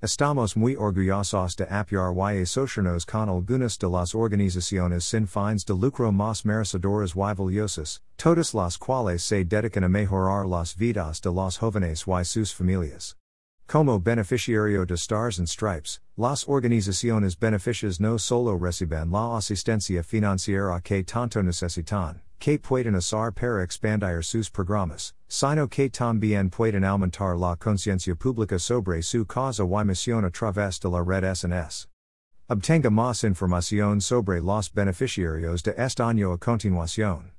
Estamos muy orgullosos de apoyar y asociarnos con algunas de las organizaciones sin fines de lucro más merecedoras y valiosas, todas las cuales se dedican a mejorar las vidas de los jóvenes y sus familias. Como beneficiario de Stars and Stripes, las organizaciones beneficias no solo reciben la asistencia financiera que tanto necesitan, que pueden para expandir sus programas, sino que también pueden aumentar la conciencia pública sobre su causa y misión a través de la red SNS. Obtenga más información sobre los beneficiarios de este año a continuación.